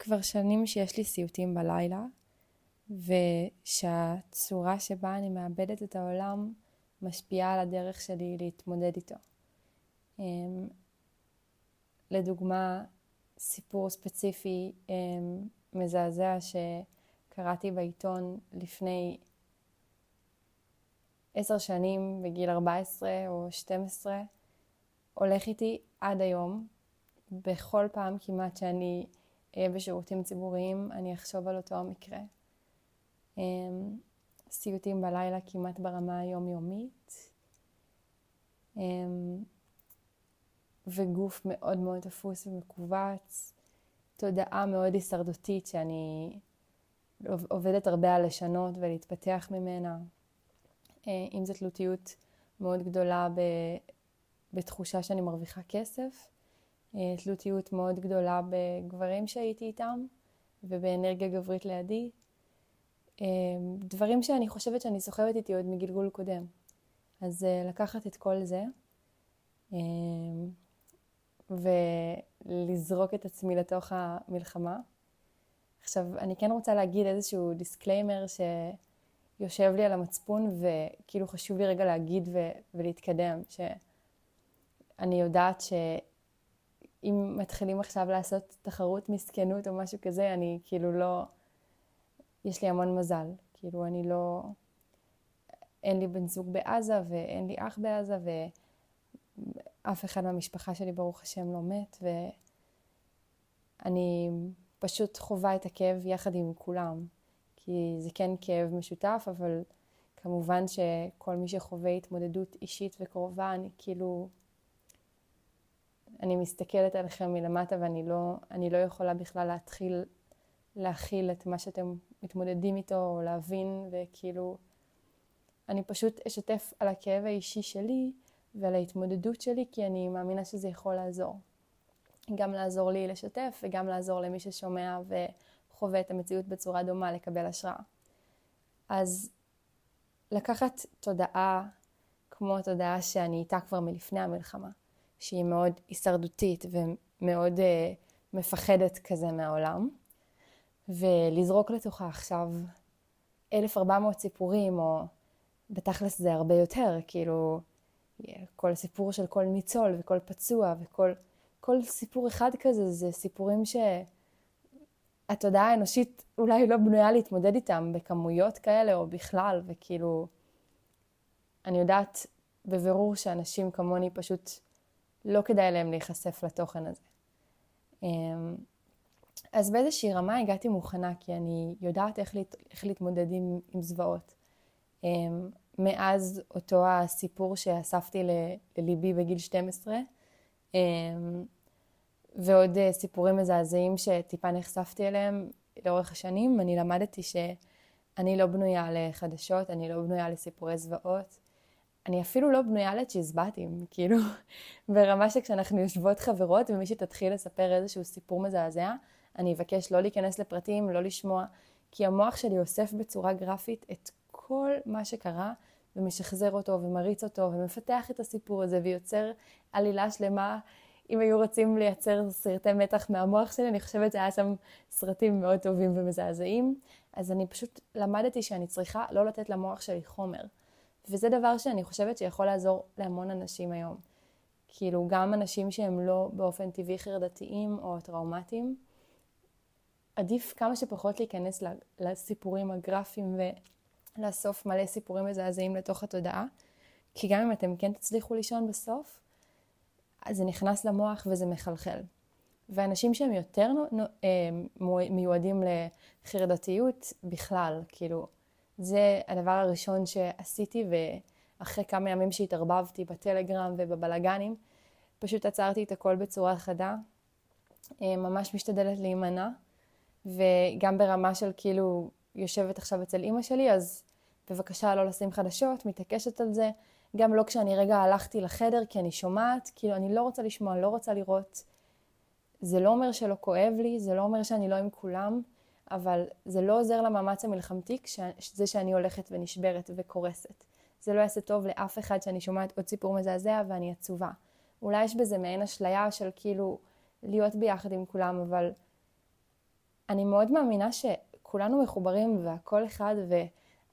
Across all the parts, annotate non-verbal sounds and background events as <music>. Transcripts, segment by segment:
כבר שנים שיש לי סיוטים בלילה, ושהצורה שבה אני מאבדת את העולם משפיעה על הדרך שלי להתמודד איתו. אמ, לדוגמה, סיפור ספציפי אמ, מזעזע שקראתי בעיתון לפני עשר שנים, בגיל 14 או 12, הולך איתי עד היום. בכל פעם כמעט שאני בשירותים ציבוריים, אני אחשוב על אותו המקרה. אמ, סיוטים בלילה כמעט ברמה היומיומית. אמ, וגוף מאוד מאוד תפוס ומכווץ. תודעה מאוד הישרדותית שאני עובדת הרבה על לשנות ולהתפתח ממנה. אה, אם זו תלותיות מאוד גדולה בתחושה שאני מרוויחה כסף, אה, תלותיות מאוד גדולה בגברים שהייתי איתם ובאנרגיה גברית לידי. אה, דברים שאני חושבת שאני סוחבת איתי עוד מגלגול קודם. אז לקחת את כל זה ולזרוק את עצמי לתוך המלחמה. עכשיו, אני כן רוצה להגיד איזשהו disclaimer שיושב לי על המצפון, וכאילו חשוב לי רגע להגיד ו- ולהתקדם, שאני יודעת שאם מתחילים עכשיו לעשות תחרות מסכנות או משהו כזה, אני כאילו לא... יש לי המון מזל. כאילו, אני לא... אין לי בן זוג בעזה, ואין לי אח בעזה, ו... אף אחד מהמשפחה שלי, ברוך השם, לא מת, ואני פשוט חווה את הכאב יחד עם כולם, כי זה כן כאב משותף, אבל כמובן שכל מי שחווה התמודדות אישית וקרובה, אני כאילו... אני מסתכלת עליכם מלמטה ואני לא, לא יכולה בכלל להתחיל להכיל את מה שאתם מתמודדים איתו, או להבין, וכאילו... אני פשוט אשתף על הכאב האישי שלי, ועל ההתמודדות שלי, כי אני מאמינה שזה יכול לעזור. גם לעזור לי לשתף וגם לעזור למי ששומע וחווה את המציאות בצורה דומה לקבל השראה. אז לקחת תודעה כמו התודעה שאני איתה כבר מלפני המלחמה, שהיא מאוד הישרדותית ומאוד uh, מפחדת כזה מהעולם, ולזרוק לתוכה עכשיו 1,400 סיפורים, או בתכלס זה הרבה יותר, כאילו כל סיפור של כל ניצול וכל פצוע וכל כל סיפור אחד כזה זה סיפורים שהתודעה האנושית אולי לא בנויה להתמודד איתם בכמויות כאלה או בכלל וכאילו אני יודעת בבירור שאנשים כמוני פשוט לא כדאי להם להיחשף לתוכן הזה. אמ, אז באיזושהי רמה הגעתי מוכנה כי אני יודעת איך, להת, איך להתמודד עם, עם זוועות. אמ, מאז אותו הסיפור שאספתי לליבי בגיל 12, אמ, ועוד אה, סיפורים מזעזעים שטיפה נחשפתי אליהם לאורך השנים, אני למדתי שאני לא בנויה לחדשות, אני לא בנויה לסיפורי זוועות. אני אפילו לא בנויה לצ'יזבטים, כאילו, <laughs> ברמה שכשאנחנו יושבות חברות ומי שתתחיל לספר איזשהו סיפור מזעזע, אני אבקש לא להיכנס לפרטים, לא לשמוע, כי המוח שלי אוסף בצורה גרפית את כל מה שקרה ומשחזר אותו ומריץ אותו ומפתח את הסיפור הזה ויוצר עלילה שלמה. אם היו רוצים לייצר סרטי מתח מהמוח שלי, אני חושבת שהיה שם סרטים מאוד טובים ומזעזעים. אז אני פשוט למדתי שאני צריכה לא לתת למוח שלי חומר. וזה דבר שאני חושבת שיכול לעזור להמון אנשים היום. כאילו, גם אנשים שהם לא באופן טבעי חרדתיים או טראומטיים, עדיף כמה שפחות להיכנס לסיפורים הגרפיים לאסוף מלא סיפורים מזעזעים לתוך התודעה, כי גם אם אתם כן תצליחו לישון בסוף, אז זה נכנס למוח וזה מחלחל. ואנשים שהם יותר אה, מיועדים לחרדתיות בכלל, כאילו, זה הדבר הראשון שעשיתי, ואחרי כמה ימים שהתערבבתי בטלגרם ובבלגנים, פשוט עצרתי את הכל בצורה חדה, אה, ממש משתדלת להימנע, וגם ברמה של כאילו יושבת עכשיו אצל אימא שלי, אז בבקשה לא לשים חדשות, מתעקשת על זה. גם לא כשאני רגע הלכתי לחדר, כי אני שומעת, כאילו אני לא רוצה לשמוע, לא רוצה לראות. זה לא אומר שלא כואב לי, זה לא אומר שאני לא עם כולם, אבל זה לא עוזר למאמץ המלחמתי זה שאני הולכת ונשברת וקורסת. זה לא יעשה טוב לאף אחד שאני שומעת עוד סיפור מזעזע ואני עצובה. אולי יש בזה מעין אשליה של כאילו להיות ביחד עם כולם, אבל אני מאוד מאמינה שכולנו מחוברים והכל אחד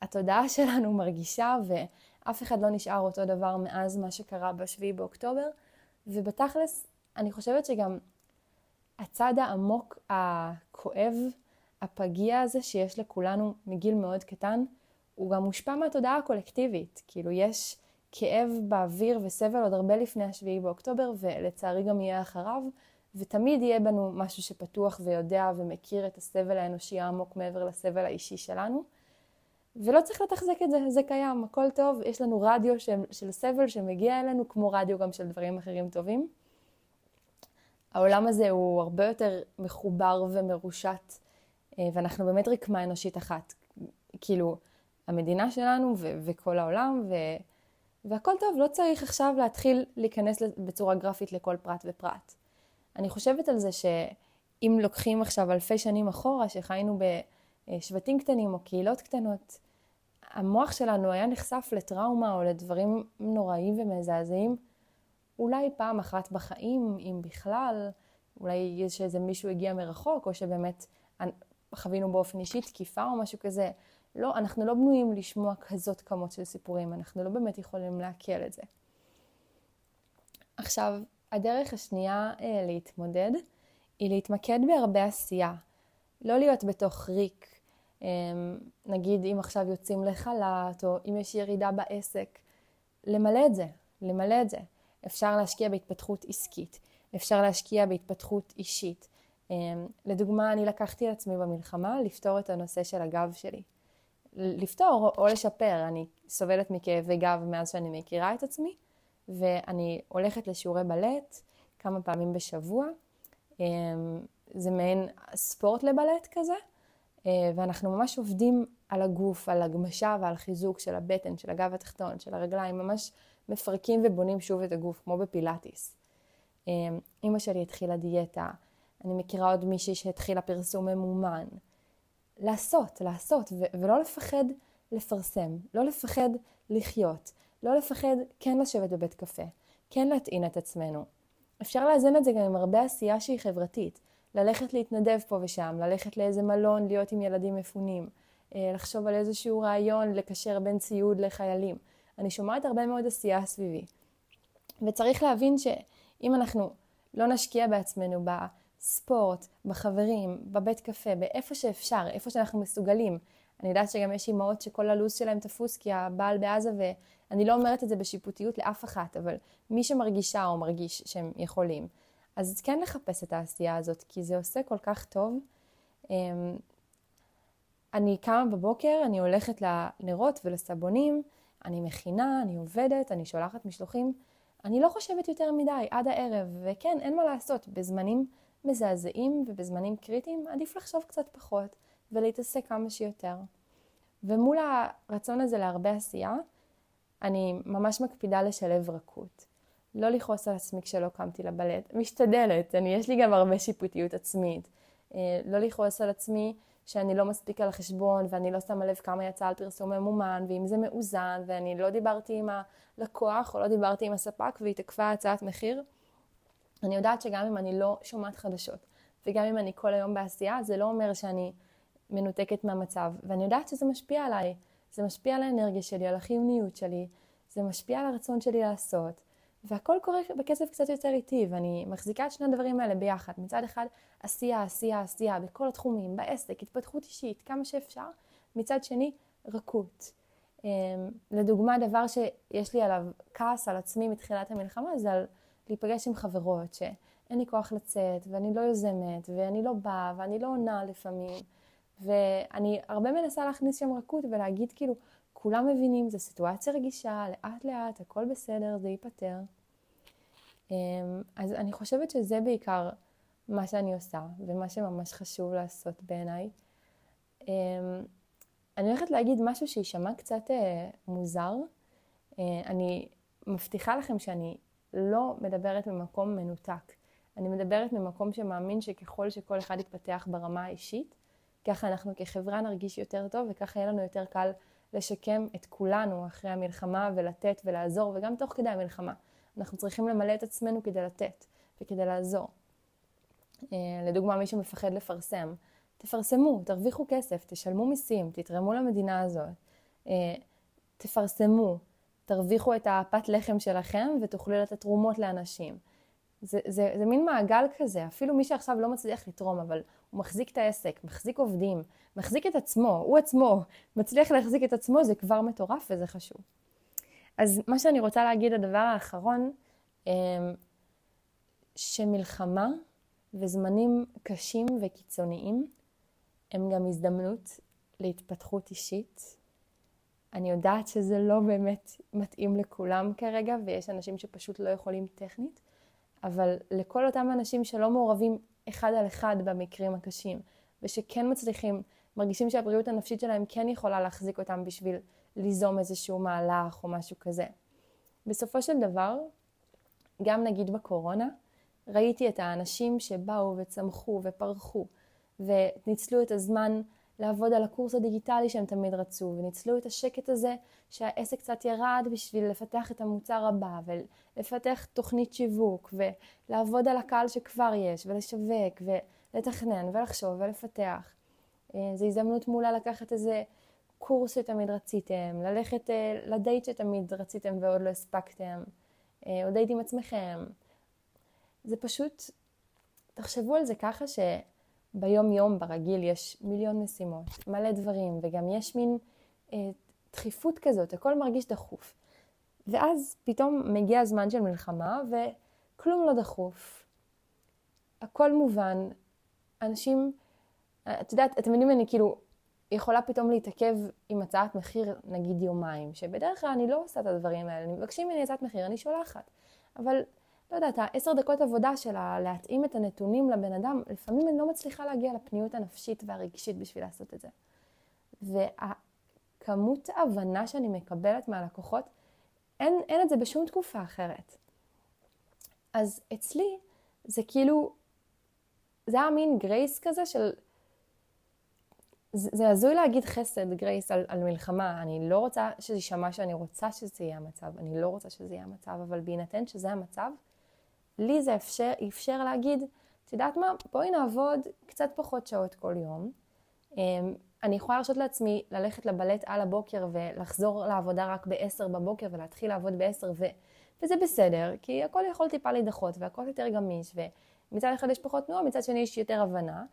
והתודעה <laughs> שלנו מרגישה ואף אחד לא נשאר אותו דבר מאז מה שקרה בשביעי באוקטובר ובתכלס אני חושבת שגם הצד העמוק הכואב, הפגיע הזה שיש לכולנו מגיל מאוד קטן, הוא גם מושפע מהתודעה הקולקטיבית. כאילו יש כאב באוויר וסבל עוד הרבה לפני השביעי באוקטובר, ולצערי גם יהיה אחריו, ותמיד יהיה בנו משהו שפתוח ויודע ומכיר את הסבל האנושי העמוק מעבר לסבל האישי שלנו. ולא צריך לתחזק את זה, זה קיים, הכל טוב, יש לנו רדיו של, של סבל שמגיע אלינו, כמו רדיו גם של דברים אחרים טובים. העולם הזה הוא הרבה יותר מחובר ומרושת, ואנחנו באמת רקמה אנושית אחת. כאילו, המדינה שלנו ו- וכל העולם, ו- והכל טוב, לא צריך עכשיו להתחיל להיכנס בצורה גרפית לכל פרט ופרט. אני חושבת על זה שאם לוקחים עכשיו אלפי שנים אחורה, שחיינו בשבטים קטנים או קהילות קטנות, המוח שלנו היה נחשף לטראומה או לדברים נוראיים ומזעזעים אולי פעם אחת בחיים, אם בכלל, אולי יש איזה מישהו הגיע מרחוק, או שבאמת חווינו באופן אישי תקיפה או משהו כזה. לא, אנחנו לא בנויים לשמוע כזאת כמות של סיפורים, אנחנו לא באמת יכולים לעכל את זה. עכשיו, הדרך השנייה אה, להתמודד היא להתמקד בהרבה עשייה. לא להיות בתוך ריק. אה, נגיד אם עכשיו יוצאים לחל"ת, או אם יש ירידה בעסק, למלא את זה, למלא את זה. אפשר להשקיע בהתפתחות עסקית, אפשר להשקיע בהתפתחות אישית. אמ, לדוגמה, אני לקחתי על עצמי במלחמה לפתור את הנושא של הגב שלי. לפתור או לשפר, אני סובלת מכאבי גב מאז שאני מכירה את עצמי, ואני הולכת לשיעורי בלט כמה פעמים בשבוע. אמ, זה מעין ספורט לבלט כזה, אה, ואנחנו ממש עובדים על הגוף, על הגמשה ועל חיזוק של הבטן, של הגב התחתון, של הרגליים, ממש מפרקים ובונים שוב את הגוף, כמו בפילאטיס. אמ, אימא שלי התחילה דיאטה, אני מכירה עוד מישהי שהתחילה פרסום ממומן. לעשות, לעשות, ו- ולא לפחד לפרסם, לא לפחד לחיות, לא לפחד כן לשבת בבית קפה, כן להטעין את עצמנו. אפשר לאזן את זה גם עם הרבה עשייה שהיא חברתית. ללכת להתנדב פה ושם, ללכת לאיזה מלון, להיות עם ילדים מפונים, אה, לחשוב על איזשהו רעיון לקשר בין ציוד לחיילים. אני שומעת הרבה מאוד עשייה סביבי. וצריך להבין שאם אנחנו לא נשקיע בעצמנו בספורט, בחברים, בבית קפה, באיפה שאפשר, איפה שאנחנו מסוגלים, אני יודעת שגם יש אימהות שכל הלו"ז שלהם תפוס כי הבעל בעזה, ואני לא אומרת את זה בשיפוטיות לאף אחת, אבל מי שמרגישה או מרגיש שהם יכולים, אז כן לחפש את העשייה הזאת, כי זה עושה כל כך טוב. אמ, אני קמה בבוקר, אני הולכת לנרות ולסבונים, אני מכינה, אני עובדת, אני שולחת משלוחים. אני לא חושבת יותר מדי עד הערב, וכן, אין מה לעשות, בזמנים מזעזעים ובזמנים קריטיים עדיף לחשוב קצת פחות ולהתעסק כמה שיותר. ומול הרצון הזה להרבה עשייה, אני ממש מקפידה לשלב רכות. לא לכעוס על עצמי כשלא קמתי לבלט, משתדלת, אני, יש לי גם הרבה שיפוטיות עצמית. אה, לא לכעוס על עצמי שאני לא מספיק על החשבון ואני לא שמה לב כמה יצא על פרסום ממומן ואם זה מאוזן ואני לא דיברתי עם הלקוח או לא דיברתי עם הספק תקפה הצעת מחיר. אני יודעת שגם אם אני לא שומעת חדשות וגם אם אני כל היום בעשייה זה לא אומר שאני מנותקת מהמצב ואני יודעת שזה משפיע עליי, זה משפיע על האנרגיה שלי, על החיוניות שלי, זה משפיע על הרצון שלי לעשות והכל קורה בקצב קצת יותר איטי, ואני מחזיקה את שני הדברים האלה ביחד. מצד אחד, עשייה, עשייה, עשייה, בכל התחומים, בעסק, התפתחות אישית, כמה שאפשר. מצד שני, רכות. אמ, לדוגמה, דבר שיש לי עליו כעס על עצמי מתחילת המלחמה, זה על להיפגש עם חברות, שאין לי כוח לצאת, ואני לא יוזמת, ואני לא באה, ואני לא עונה לפעמים. ואני הרבה מנסה להכניס שם רכות ולהגיד כאילו, כולם מבינים, זו סיטואציה רגישה, לאט לאט, הכל בסדר, זה ייפתר. אמ, אז אני חושבת שזה בעיקר מה שאני עושה, ומה שממש חשוב לעשות בעיניי. אמ, אני הולכת להגיד משהו שיישמע קצת אה, מוזר. אה, אני מבטיחה לכם שאני לא מדברת ממקום מנותק. אני מדברת ממקום שמאמין שככל שכל אחד יתפתח ברמה האישית, ככה אנחנו כחברה נרגיש יותר טוב וככה יהיה לנו יותר קל לשקם את כולנו אחרי המלחמה ולתת ולעזור, וגם תוך כדי המלחמה. אנחנו צריכים למלא את עצמנו כדי לתת וכדי לעזור. אה, לדוגמה, מי שמפחד לפרסם, תפרסמו, תרוויחו כסף, תשלמו מיסים, תתרמו למדינה הזאת, אה, תפרסמו, תרוויחו את הפת לחם שלכם ותוכלו לתת תרומות לאנשים. זה, זה, זה מין מעגל כזה, אפילו מי שעכשיו לא מצליח לתרום, אבל הוא מחזיק את העסק, מחזיק עובדים, מחזיק את עצמו, הוא עצמו מצליח להחזיק את עצמו, זה כבר מטורף וזה חשוב. אז מה שאני רוצה להגיד, הדבר האחרון, אמ, שמלחמה וזמנים קשים וקיצוניים הם גם הזדמנות להתפתחות אישית. אני יודעת שזה לא באמת מתאים לכולם כרגע, ויש אנשים שפשוט לא יכולים טכנית, אבל לכל אותם אנשים שלא מעורבים אחד על אחד במקרים הקשים, ושכן מצליחים, מרגישים שהבריאות הנפשית שלהם כן יכולה להחזיק אותם בשביל ליזום איזשהו מהלך או משהו כזה. בסופו של דבר, גם נגיד בקורונה, ראיתי את האנשים שבאו וצמחו ופרחו וניצלו את הזמן לעבוד על הקורס הדיגיטלי שהם תמיד רצו, וניצלו את השקט הזה שהעסק קצת ירד בשביל לפתח את המוצר הבא, ולפתח תוכנית שיווק, ולעבוד על הקהל שכבר יש, ולשווק, ולתכנן, ולחשוב, ולפתח. אה, זו הזדמנות מעולה לקחת איזה קורס שתמיד רציתם, ללכת אה, לדייט שתמיד רציתם ועוד לא הספקתם, אה, או דייט עם עצמכם. זה פשוט, תחשבו על זה ככה שביום יום ברגיל יש מיליון משימות, מלא דברים, וגם יש מין אה, דחיפות כזאת, הכל מרגיש דחוף. ואז פתאום מגיע הזמן של מלחמה וכלום לא דחוף. הכל מובן. אנשים, את יודעת, אתם יודעים, אני כאילו יכולה פתאום להתעכב עם הצעת מחיר נגיד יומיים, שבדרך כלל אני לא עושה את הדברים האלה, מבקשים ממני הצעת מחיר, אני שולחת. אבל לא יודעת, העשר דקות עבודה שלה להתאים את הנתונים לבן אדם, לפעמים אני לא מצליחה להגיע לפניות הנפשית והרגשית בשביל לעשות את זה. והכמות ההבנה שאני מקבלת מהלקוחות, אין, אין את זה בשום תקופה אחרת. אז אצלי זה כאילו, זה היה מין גרייס כזה של... זה הזוי להגיד חסד, גרייס, על, על מלחמה. אני לא רוצה שזה יישמע שאני רוצה שזה יהיה המצב, אני לא רוצה שזה יהיה המצב, אבל בהינתן שזה המצב, לי זה אפשר, אפשר להגיד, את יודעת מה, בואי נעבוד קצת פחות שעות כל יום. אמ, אני יכולה להרשות לעצמי ללכת לבלט על הבוקר ולחזור לעבודה רק ב-10 בבוקר ולהתחיל לעבוד ב-10 ו... וזה בסדר, כי הכל יכול טיפה להידחות והכל יותר גמיש ומצד אחד יש פחות תנועה, מצד שני יש יותר הבנה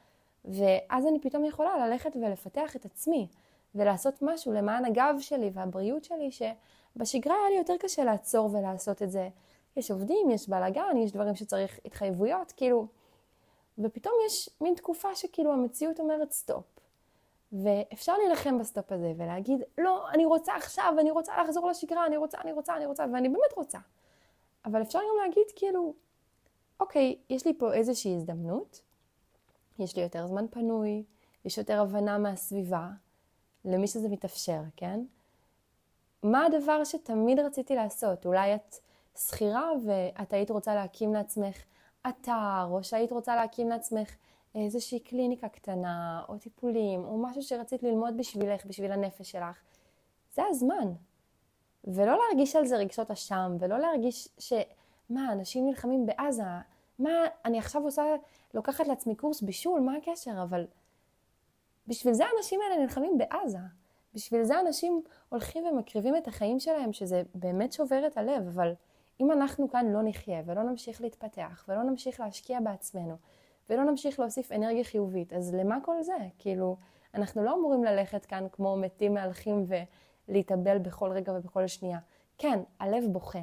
ואז אני פתאום יכולה ללכת ולפתח את עצמי ולעשות משהו למען הגב שלי והבריאות שלי שבשגרה היה לי יותר קשה לעצור ולעשות את זה יש עובדים, יש בלאגן, יש דברים שצריך התחייבויות, כאילו, ופתאום יש מין תקופה שכאילו המציאות אומרת stop. ואפשר להילחם ב stop הזה ולהגיד, לא, אני רוצה עכשיו, אני רוצה לחזור לשגרה, אני רוצה, אני רוצה, אני רוצה, ואני באמת רוצה. אבל אפשר גם להגיד, כאילו, אוקיי, יש לי פה איזושהי הזדמנות, יש לי יותר זמן פנוי, יש יותר הבנה מהסביבה, למי שזה מתאפשר, כן? מה הדבר שתמיד רציתי לעשות? אולי את שכירה ואת היית רוצה להקים לעצמך אתר, או שהיית רוצה להקים לעצמך איזושהי קליניקה קטנה, או טיפולים, או משהו שרצית ללמוד בשבילך, בשביל הנפש שלך, זה הזמן. ולא להרגיש על זה רגשות אשם, ולא להרגיש ש... מה, אנשים נלחמים בעזה, מה, אני עכשיו עושה, לוקחת לעצמי קורס בישול, מה הקשר? אבל בשביל זה האנשים האלה נלחמים בעזה. בשביל זה אנשים הולכים ומקריבים את החיים שלהם, שזה באמת שובר את הלב, אבל אם אנחנו כאן לא נחיה ולא נמשיך להתפתח ולא נמשיך להשקיע בעצמנו ולא נמשיך להוסיף אנרגיה חיובית, אז למה כל זה? כאילו, אנחנו לא אמורים ללכת כאן כמו מתים מהלכים ולהתאבל בכל רגע ובכל שנייה. כן, הלב בוכה.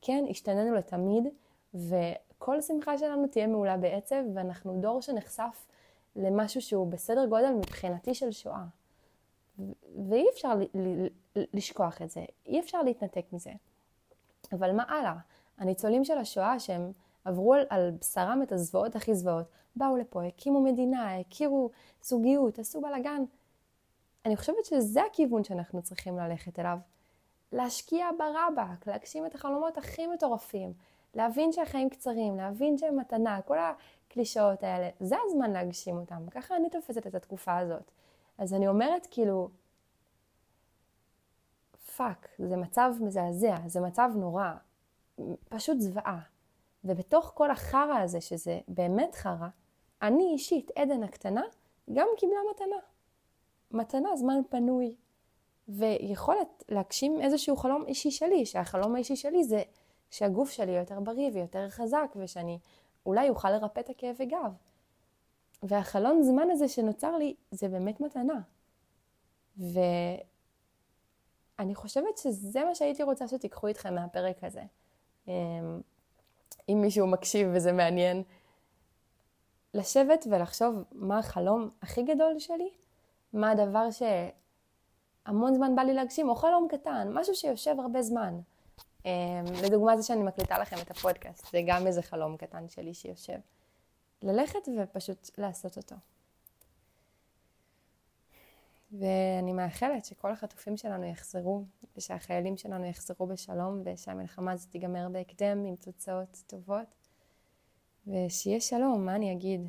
כן, השתננו לתמיד, וכל שמחה שלנו תהיה מעולה בעצב, ואנחנו דור שנחשף למשהו שהוא בסדר גודל מבחינתי של שואה. ואי אפשר לשכוח את זה, אי אפשר להתנתק מזה. אבל מה הלאה? הניצולים של השואה שהם עברו על, על בשרם את הזוועות הכי זוועות, באו לפה, הקימו מדינה, הכירו זוגיות, עשו בלאגן. אני חושבת שזה הכיוון שאנחנו צריכים ללכת אליו. להשקיע ברבק, להגשים את החלומות הכי מטורפים, להבין שהחיים קצרים, להבין שהם מתנה, כל הקלישאות האלה, זה הזמן להגשים אותם. ככה אני תופסת את התקופה הזאת. אז אני אומרת כאילו, fuck, זה מצב מזעזע, זה מצב נורא, פשוט זוועה. ובתוך כל החרא הזה, שזה באמת חרא, אני אישית, עדן הקטנה, גם קיבלה מתנה. מתנה, זמן פנוי, ויכולת להגשים איזשהו חלום אישי שלי, שהחלום האישי שלי זה שהגוף שלי יותר בריא ויותר חזק, ושאני אולי אוכל לרפא את הכאבי גב. והחלון זמן הזה שנוצר לי, זה באמת מתנה. ואני חושבת שזה מה שהייתי רוצה שתיקחו איתכם מהפרק הזה. אמ, אם מישהו מקשיב וזה מעניין, לשבת ולחשוב מה החלום הכי גדול שלי, מה הדבר שהמון זמן בא לי להגשים, או חלום קטן, משהו שיושב הרבה זמן. אמ, לדוגמה זה שאני מקליטה לכם את הפודקאסט, זה גם איזה חלום קטן שלי שיושב. ללכת ופשוט לעשות אותו. ואני מאחלת שכל החטופים שלנו יחזרו, ושהחיילים שלנו יחזרו בשלום, ושהמלחמה הזאת תיגמר בהקדם עם תוצאות טובות, ושיהיה שלום, מה אני אגיד?